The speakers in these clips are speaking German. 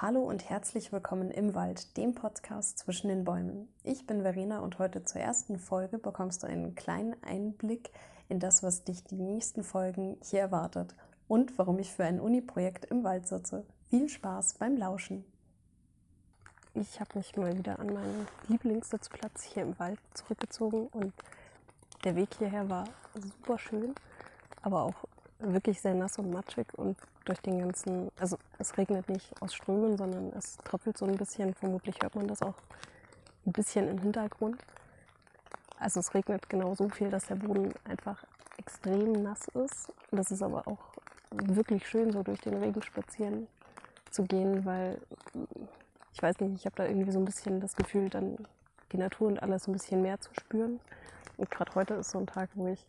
Hallo und herzlich willkommen im Wald, dem Podcast zwischen den Bäumen. Ich bin Verena und heute zur ersten Folge bekommst du einen kleinen Einblick in das, was dich die nächsten Folgen hier erwartet und warum ich für ein Uni-Projekt im Wald sitze. Viel Spaß beim Lauschen. Ich habe mich mal wieder an meinen Lieblingssitzplatz hier im Wald zurückgezogen und der Weg hierher war super schön, aber auch wirklich sehr nass und matschig und durch den ganzen, also es regnet nicht aus Strömen, sondern es tröpfelt so ein bisschen. Vermutlich hört man das auch ein bisschen im Hintergrund. Also es regnet genau so viel, dass der Boden einfach extrem nass ist. Das ist aber auch wirklich schön, so durch den Regen spazieren zu gehen, weil ich weiß nicht, ich habe da irgendwie so ein bisschen das Gefühl, dann die Natur und alles ein bisschen mehr zu spüren. Und gerade heute ist so ein Tag, wo ich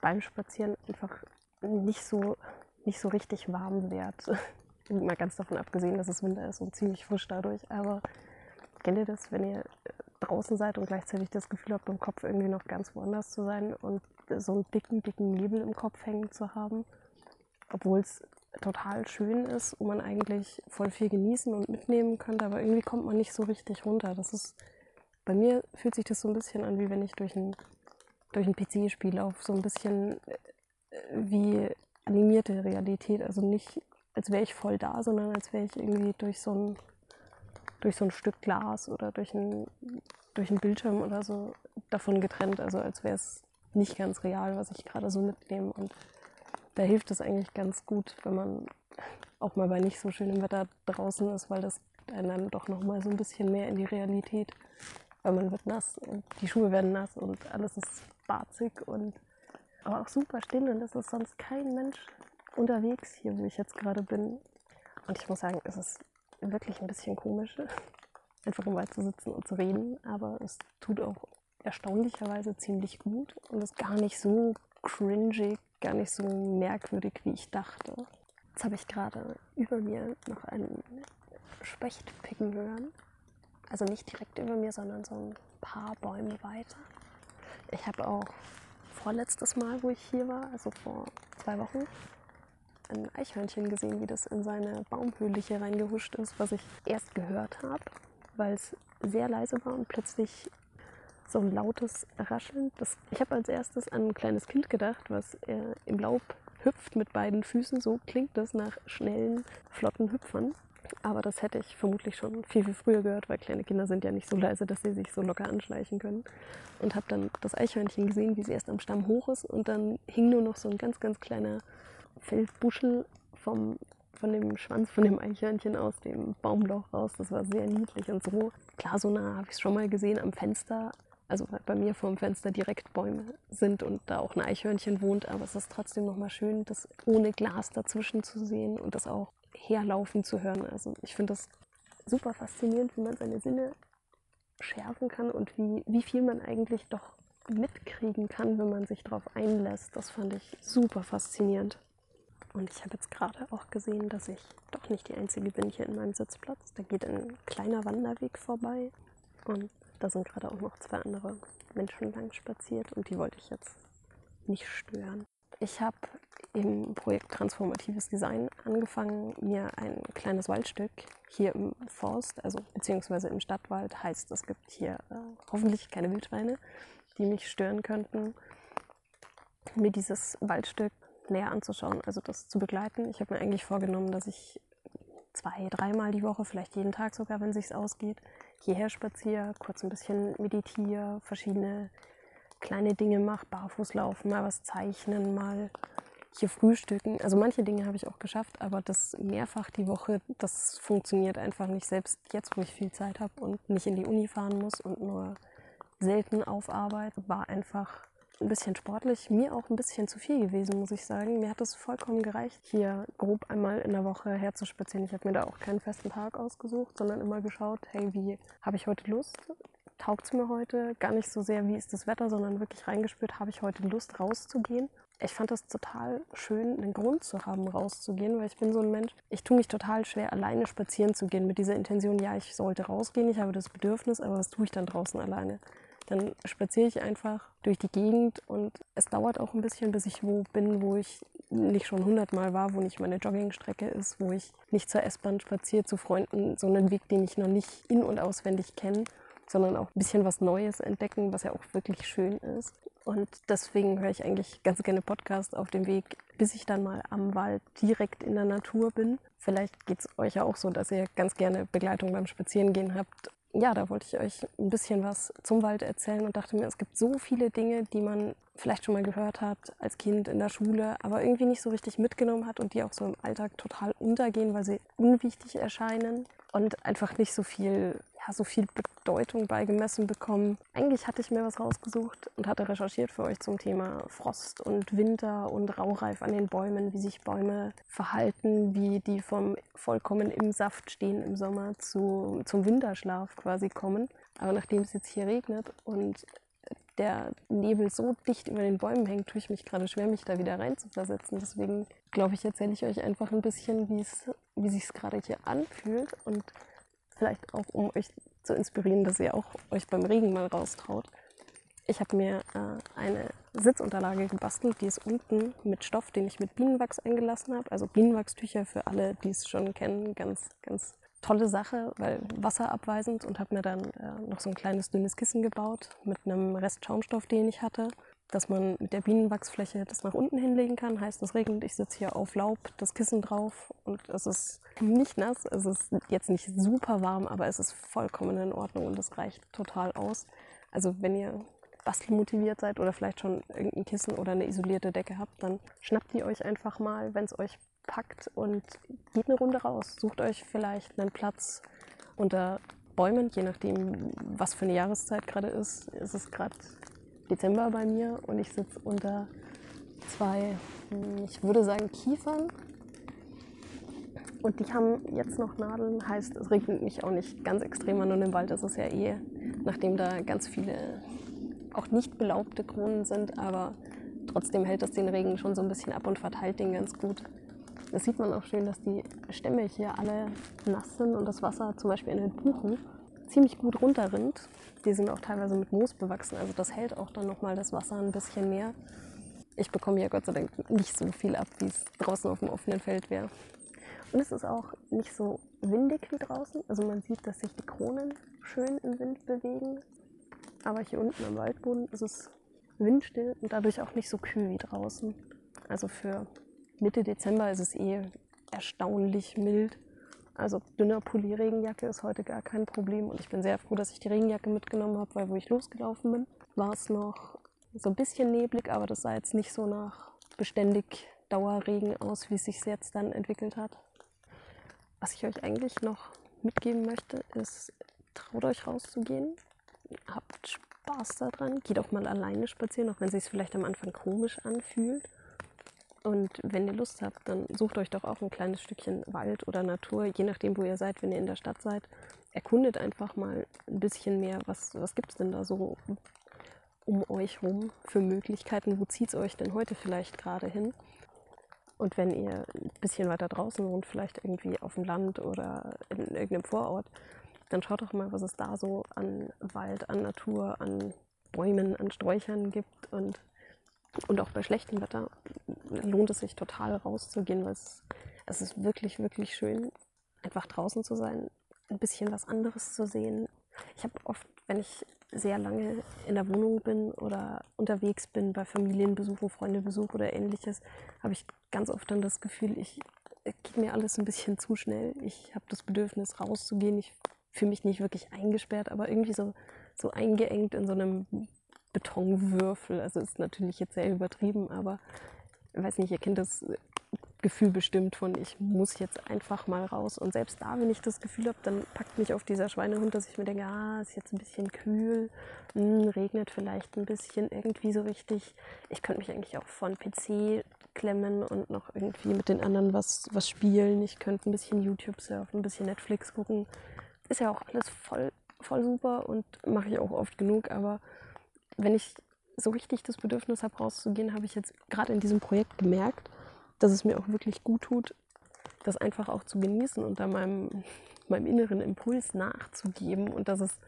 beim Spazieren einfach nicht so, nicht so richtig warm wird. Mal ganz davon abgesehen, dass es Winter ist und ziemlich frisch dadurch. Aber kennt ihr das, wenn ihr draußen seid und gleichzeitig das Gefühl habt, im Kopf irgendwie noch ganz woanders zu sein und so einen dicken, dicken Nebel im Kopf hängen zu haben? Obwohl es total schön ist und man eigentlich voll viel genießen und mitnehmen könnte, aber irgendwie kommt man nicht so richtig runter. Das ist, bei mir fühlt sich das so ein bisschen an, wie wenn ich durch ein, durch ein PC-Spiel auf so ein bisschen wie animierte Realität. Also nicht, als wäre ich voll da, sondern als wäre ich irgendwie durch so ein, durch so ein Stück Glas oder durch ein, durch einen Bildschirm oder so davon getrennt. Also als wäre es nicht ganz real, was ich gerade so mitnehme. Und da hilft es eigentlich ganz gut, wenn man auch mal bei nicht so schönem Wetter draußen ist, weil das einen dann doch nochmal so ein bisschen mehr in die Realität, weil man wird nass und die Schuhe werden nass und alles ist barzig und aber auch super still und es ist sonst kein Mensch unterwegs hier, wo ich jetzt gerade bin. Und ich muss sagen, es ist wirklich ein bisschen komisch, einfach im Wald zu sitzen und zu reden, aber es tut auch erstaunlicherweise ziemlich gut und ist gar nicht so cringy, gar nicht so merkwürdig, wie ich dachte. Jetzt habe ich gerade über mir noch einen Specht picken hören. Also nicht direkt über mir, sondern so ein paar Bäume weiter. Ich habe auch vorletztes Mal, wo ich hier war, also vor zwei Wochen, ein Eichhörnchen gesehen, wie das in seine Baumhöhle hier reingehuscht ist, was ich erst gehört habe, weil es sehr leise war und plötzlich so ein lautes Rascheln. Das, ich habe als erstes an ein kleines Kind gedacht, was äh, im Laub hüpft mit beiden Füßen. So klingt das nach schnellen, flotten Hüpfern. Aber das hätte ich vermutlich schon viel, viel früher gehört, weil kleine Kinder sind ja nicht so leise, dass sie sich so locker anschleichen können. Und habe dann das Eichhörnchen gesehen, wie sie erst am Stamm hoch ist und dann hing nur noch so ein ganz, ganz kleiner Feldbuschel vom, von dem Schwanz von dem Eichhörnchen aus dem Baumloch raus. Das war sehr niedlich und so. Klar, so nah habe ich es schon mal gesehen am Fenster. Also bei mir vor dem Fenster direkt Bäume sind und da auch ein Eichhörnchen wohnt, aber es ist trotzdem nochmal schön, das ohne Glas dazwischen zu sehen und das auch herlaufen zu hören. Also ich finde das super faszinierend, wie man seine Sinne schärfen kann und wie, wie viel man eigentlich doch mitkriegen kann, wenn man sich darauf einlässt. Das fand ich super faszinierend. Und ich habe jetzt gerade auch gesehen, dass ich doch nicht die Einzige bin hier in meinem Sitzplatz. Da geht ein kleiner Wanderweg vorbei und da sind gerade auch noch zwei andere Menschen lang spaziert und die wollte ich jetzt nicht stören. Ich habe im Projekt Transformatives Design angefangen, mir ein kleines Waldstück hier im Forst, also beziehungsweise im Stadtwald, heißt, es gibt hier äh, hoffentlich keine Wildschweine, die mich stören könnten, mir dieses Waldstück näher anzuschauen, also das zu begleiten. Ich habe mir eigentlich vorgenommen, dass ich zwei, dreimal die Woche, vielleicht jeden Tag sogar, wenn sich's ausgeht, hierher spaziere, kurz ein bisschen meditiere, verschiedene kleine Dinge mache, barfuß laufen, mal was zeichnen, mal hier frühstücken. Also manche Dinge habe ich auch geschafft, aber das mehrfach die Woche, das funktioniert einfach nicht. Selbst jetzt, wo ich viel Zeit habe und nicht in die Uni fahren muss und nur selten auf Arbeit, war einfach ein bisschen sportlich, mir auch ein bisschen zu viel gewesen, muss ich sagen. Mir hat es vollkommen gereicht, hier grob einmal in der Woche herzuspazieren. Ich habe mir da auch keinen festen Tag ausgesucht, sondern immer geschaut, hey, wie habe ich heute Lust? Taugt es mir heute? Gar nicht so sehr, wie ist das Wetter, sondern wirklich reingespürt, habe ich heute Lust rauszugehen? ich fand das total schön, einen Grund zu haben, rauszugehen, weil ich bin so ein Mensch, ich tue mich total schwer, alleine spazieren zu gehen mit dieser Intention, ja, ich sollte rausgehen, ich habe das Bedürfnis, aber was tue ich dann draußen alleine? dann spaziere ich einfach durch die Gegend und es dauert auch ein bisschen, bis ich wo bin, wo ich nicht schon hundertmal war, wo nicht meine Joggingstrecke ist, wo ich nicht zur S-Bahn spaziere, zu Freunden, so einen Weg, den ich noch nicht in- und auswendig kenne, sondern auch ein bisschen was Neues entdecken, was ja auch wirklich schön ist. Und deswegen höre ich eigentlich ganz gerne Podcasts auf dem Weg, bis ich dann mal am Wald direkt in der Natur bin. Vielleicht geht es euch ja auch so, dass ihr ganz gerne Begleitung beim Spazierengehen habt ja, da wollte ich euch ein bisschen was zum Wald erzählen und dachte mir, es gibt so viele Dinge, die man vielleicht schon mal gehört hat als Kind in der Schule, aber irgendwie nicht so richtig mitgenommen hat und die auch so im Alltag total untergehen, weil sie unwichtig erscheinen und einfach nicht so viel, ja, so viel Bedeutung beigemessen bekommen. Eigentlich hatte ich mir was rausgesucht und hatte recherchiert für euch zum Thema Frost und Winter und Raureif an den Bäumen, wie sich Bäume verhalten, wie die vom vollkommen im Saft stehen im Sommer zu, zum Winterschlaf quasi kommen. Aber nachdem es jetzt hier regnet und der Nebel so dicht über den Bäumen hängt, tue ich mich gerade schwer, mich da wieder reinzuversetzen. Deswegen glaube ich, erzähle ich euch einfach ein bisschen, wie es, wie sich gerade hier anfühlt und vielleicht auch, um euch zu inspirieren, dass ihr auch euch beim Regen mal raustraut. Ich habe mir äh, eine Sitzunterlage gebastelt, die ist unten mit Stoff, den ich mit Bienenwachs eingelassen habe. Also Bienenwachstücher für alle, die es schon kennen, ganz, ganz tolle Sache, weil wasserabweisend und habe mir dann äh, noch so ein kleines dünnes Kissen gebaut mit einem Rest Schaumstoff, den ich hatte, dass man mit der Bienenwachsfläche das nach unten hinlegen kann. Heißt, es regnet, ich sitze hier auf Laub, das Kissen drauf und es ist nicht nass, es ist jetzt nicht super warm, aber es ist vollkommen in Ordnung und es reicht total aus. Also wenn ihr bastelmotiviert seid oder vielleicht schon irgendein Kissen oder eine isolierte Decke habt, dann schnappt die euch einfach mal, wenn es euch packt und geht eine Runde raus. Sucht euch vielleicht einen Platz unter Bäumen, je nachdem, was für eine Jahreszeit gerade ist. Es ist gerade Dezember bei mir und ich sitze unter zwei, hm, ich würde sagen, Kiefern. Und die haben jetzt noch Nadeln, heißt, es regnet mich auch nicht ganz extrem an und im Wald ist es ja eh, nachdem da ganz viele auch nicht belaubte Kronen sind, aber trotzdem hält das den Regen schon so ein bisschen ab und verteilt den ganz gut. Das sieht man auch schön, dass die Stämme hier alle nass sind und das Wasser zum Beispiel in den Buchen ziemlich gut runterrinnt. Die sind auch teilweise mit Moos bewachsen, also das hält auch dann nochmal das Wasser ein bisschen mehr. Ich bekomme hier Gott sei Dank nicht so viel ab, wie es draußen auf dem offenen Feld wäre. Und es ist auch nicht so windig wie draußen. Also man sieht, dass sich die Kronen schön im Wind bewegen. Aber hier unten am Waldboden ist es windstill und dadurch auch nicht so kühl wie draußen. Also für Mitte Dezember ist es eh erstaunlich mild. Also dünner Pulli, ist heute gar kein Problem. Und ich bin sehr froh, dass ich die Regenjacke mitgenommen habe, weil wo ich losgelaufen bin, war es noch so ein bisschen neblig, aber das sah jetzt nicht so nach beständig Dauerregen aus, wie es sich jetzt dann entwickelt hat. Was ich euch eigentlich noch mitgeben möchte, ist, traut euch rauszugehen. Habt Spaß daran. Geht auch mal alleine spazieren, auch wenn es sich vielleicht am Anfang komisch anfühlt. Und wenn ihr Lust habt, dann sucht euch doch auch ein kleines Stückchen Wald oder Natur, je nachdem, wo ihr seid, wenn ihr in der Stadt seid. Erkundet einfach mal ein bisschen mehr, was, was gibt es denn da so um euch rum für Möglichkeiten? Wo zieht es euch denn heute vielleicht gerade hin? Und wenn ihr ein bisschen weiter draußen wohnt, vielleicht irgendwie auf dem Land oder in irgendeinem Vorort, dann schaut doch mal, was es da so an Wald, an Natur, an Bäumen, an Sträuchern gibt und und auch bei schlechtem Wetter lohnt es sich total rauszugehen, weil es, es ist wirklich, wirklich schön, einfach draußen zu sein, ein bisschen was anderes zu sehen. Ich habe oft, wenn ich sehr lange in der Wohnung bin oder unterwegs bin bei Familienbesuchen, Freundebesuch oder ähnliches, habe ich ganz oft dann das Gefühl, ich geht mir alles ein bisschen zu schnell. Ich habe das Bedürfnis rauszugehen. Ich fühle mich nicht wirklich eingesperrt, aber irgendwie so, so eingeengt in so einem Betonwürfel. Also ist natürlich jetzt sehr übertrieben, aber weiß nicht, ihr kennt das Gefühl bestimmt von, ich muss jetzt einfach mal raus. Und selbst da, wenn ich das Gefühl habe, dann packt mich auf dieser Schweinehund, dass ich mir denke, ah, ist jetzt ein bisschen kühl, hm, regnet vielleicht ein bisschen irgendwie so richtig. Ich könnte mich eigentlich auch von PC klemmen und noch irgendwie mit den anderen was, was spielen. Ich könnte ein bisschen YouTube surfen, ein bisschen Netflix gucken. Ist ja auch alles voll, voll super und mache ich auch oft genug, aber wenn ich so richtig das Bedürfnis habe, rauszugehen, habe ich jetzt gerade in diesem Projekt gemerkt, dass es mir auch wirklich gut tut, das einfach auch zu genießen und da meinem, meinem inneren Impuls nachzugeben und dass es,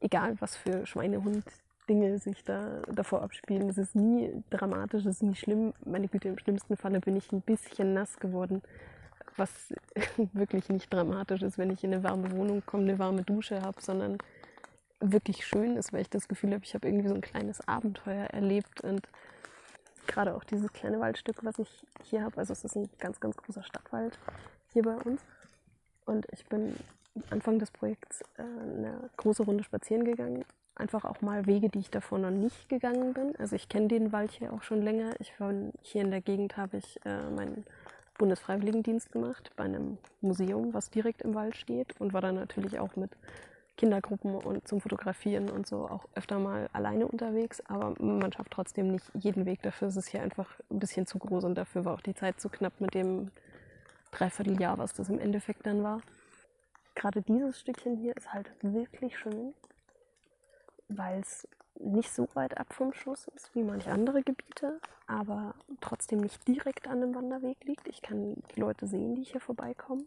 egal was für Schweinehund Dinge sich da davor abspielen. Es ist nie dramatisch, es ist nie schlimm. Meine Güte, im schlimmsten Falle bin ich ein bisschen nass geworden, was wirklich nicht dramatisch ist, wenn ich in eine warme Wohnung komme, eine warme Dusche habe, sondern wirklich schön ist, weil ich das Gefühl habe, ich habe irgendwie so ein kleines Abenteuer erlebt und gerade auch dieses kleine Waldstück, was ich hier habe, also es ist ein ganz, ganz großer Stadtwald hier bei uns und ich bin Anfang des Projekts äh, eine große Runde spazieren gegangen. Einfach auch mal Wege, die ich davor noch nicht gegangen bin. Also ich kenne den Wald hier auch schon länger. Ich war hier in der Gegend, habe ich äh, meinen Bundesfreiwilligendienst gemacht bei einem Museum, was direkt im Wald steht und war dann natürlich auch mit Kindergruppen und zum Fotografieren und so auch öfter mal alleine unterwegs, aber man schafft trotzdem nicht jeden Weg. Dafür ist es hier einfach ein bisschen zu groß und dafür war auch die Zeit zu knapp mit dem Dreivierteljahr, was das im Endeffekt dann war. Gerade dieses Stückchen hier ist halt wirklich schön, weil es nicht so weit ab vom Schuss ist wie manche andere Gebiete, aber trotzdem nicht direkt an dem Wanderweg liegt. Ich kann die Leute sehen, die hier vorbeikommen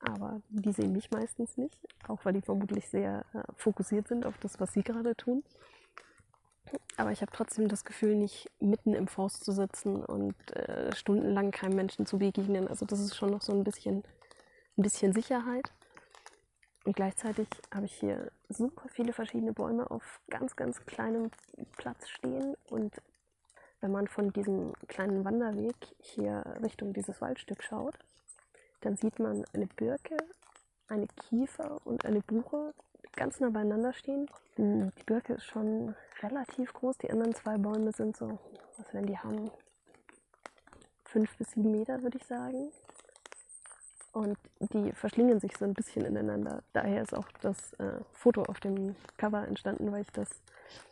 aber die sehen mich meistens nicht, auch weil die vermutlich sehr äh, fokussiert sind auf das, was sie gerade tun. Aber ich habe trotzdem das Gefühl, nicht mitten im Forst zu sitzen und äh, stundenlang keinem Menschen zu begegnen. Also das ist schon noch so ein bisschen, ein bisschen Sicherheit. Und gleichzeitig habe ich hier super viele verschiedene Bäume auf ganz, ganz kleinem Platz stehen. Und wenn man von diesem kleinen Wanderweg hier Richtung dieses Waldstück schaut, dann sieht man eine Birke, eine Kiefer und eine Buche ganz nah beieinander stehen. Die Birke ist schon relativ groß. Die anderen zwei Bäume sind so, was werden die haben? Fünf bis sieben Meter, würde ich sagen. Und die verschlingen sich so ein bisschen ineinander. Daher ist auch das äh, Foto auf dem Cover entstanden, weil ich das,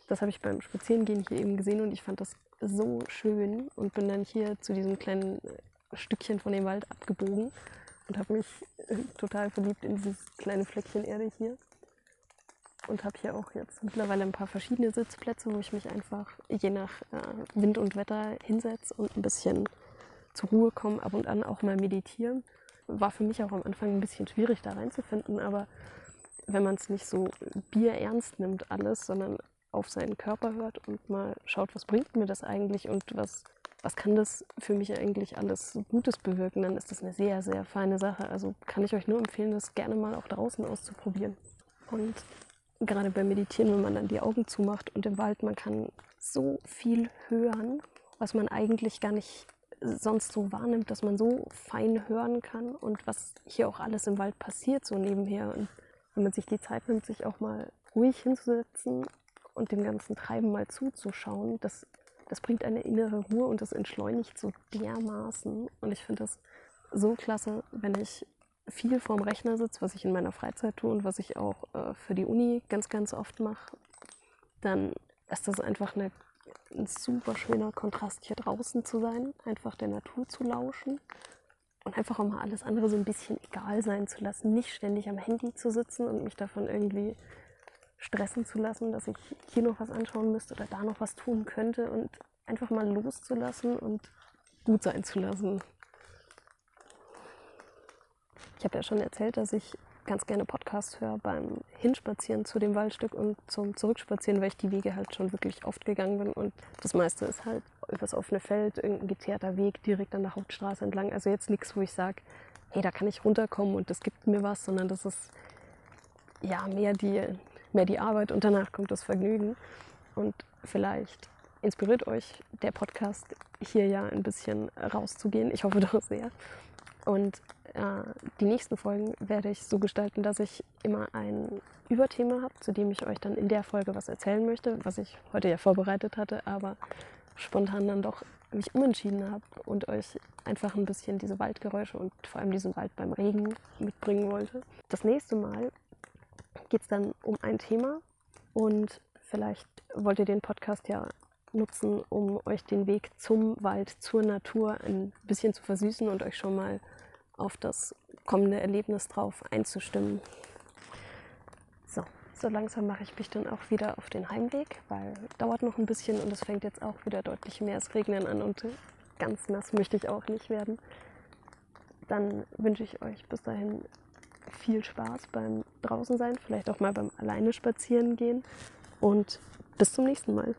das habe ich beim Spazierengehen hier eben gesehen und ich fand das so schön und bin dann hier zu diesem kleinen Stückchen von dem Wald abgebogen und habe mich äh, total verliebt in dieses kleine Fleckchen Erde hier. Und habe hier auch jetzt mittlerweile ein paar verschiedene Sitzplätze, wo ich mich einfach je nach äh, Wind und Wetter hinsetze und ein bisschen zur Ruhe komme, ab und an auch mal meditieren. War für mich auch am Anfang ein bisschen schwierig da reinzufinden, aber wenn man es nicht so bierernst nimmt alles, sondern auf seinen Körper hört und mal schaut, was bringt mir das eigentlich und was was kann das für mich eigentlich alles Gutes bewirken, dann ist das eine sehr, sehr feine Sache. Also kann ich euch nur empfehlen, das gerne mal auch draußen auszuprobieren. Und gerade beim Meditieren, wenn man dann die Augen zumacht und im Wald, man kann so viel hören, was man eigentlich gar nicht sonst so wahrnimmt, dass man so fein hören kann und was hier auch alles im Wald passiert, so nebenher. Und wenn man sich die Zeit nimmt, sich auch mal ruhig hinzusetzen und dem ganzen Treiben mal zuzuschauen, das das bringt eine innere Ruhe und das entschleunigt so dermaßen. Und ich finde das so klasse, wenn ich viel vorm Rechner sitze, was ich in meiner Freizeit tue und was ich auch äh, für die Uni ganz, ganz oft mache, dann ist das einfach eine, ein super schöner Kontrast, hier draußen zu sein, einfach der Natur zu lauschen und einfach auch mal alles andere so ein bisschen egal sein zu lassen, nicht ständig am Handy zu sitzen und mich davon irgendwie stressen zu lassen, dass ich hier noch was anschauen müsste oder da noch was tun könnte und einfach mal loszulassen und gut sein zu lassen. Ich habe ja schon erzählt, dass ich ganz gerne Podcasts höre beim Hinspazieren zu dem Waldstück und zum Zurückspazieren, weil ich die Wege halt schon wirklich oft gegangen bin und das meiste ist halt übers offene Feld, irgendein geteerter Weg direkt an der Hauptstraße entlang. Also jetzt nichts, wo ich sage, hey, da kann ich runterkommen und das gibt mir was, sondern das ist ja mehr die, mehr die Arbeit und danach kommt das Vergnügen. Und vielleicht inspiriert euch der Podcast hier ja ein bisschen rauszugehen. Ich hoffe doch sehr. Und äh, die nächsten Folgen werde ich so gestalten, dass ich immer ein Überthema habe, zu dem ich euch dann in der Folge was erzählen möchte, was ich heute ja vorbereitet hatte, aber spontan dann doch mich umentschieden habe und euch einfach ein bisschen diese Waldgeräusche und vor allem diesen Wald beim Regen mitbringen wollte. Das nächste Mal geht es dann um ein Thema und vielleicht wollt ihr den Podcast ja nutzen, um euch den Weg zum Wald, zur Natur ein bisschen zu versüßen und euch schon mal auf das kommende Erlebnis drauf einzustimmen. So, so langsam mache ich mich dann auch wieder auf den Heimweg, weil dauert noch ein bisschen und es fängt jetzt auch wieder deutlich mehr das Regnen an und ganz nass möchte ich auch nicht werden. Dann wünsche ich euch bis dahin viel Spaß beim draußen sein, vielleicht auch mal beim alleine spazieren gehen und bis zum nächsten Mal.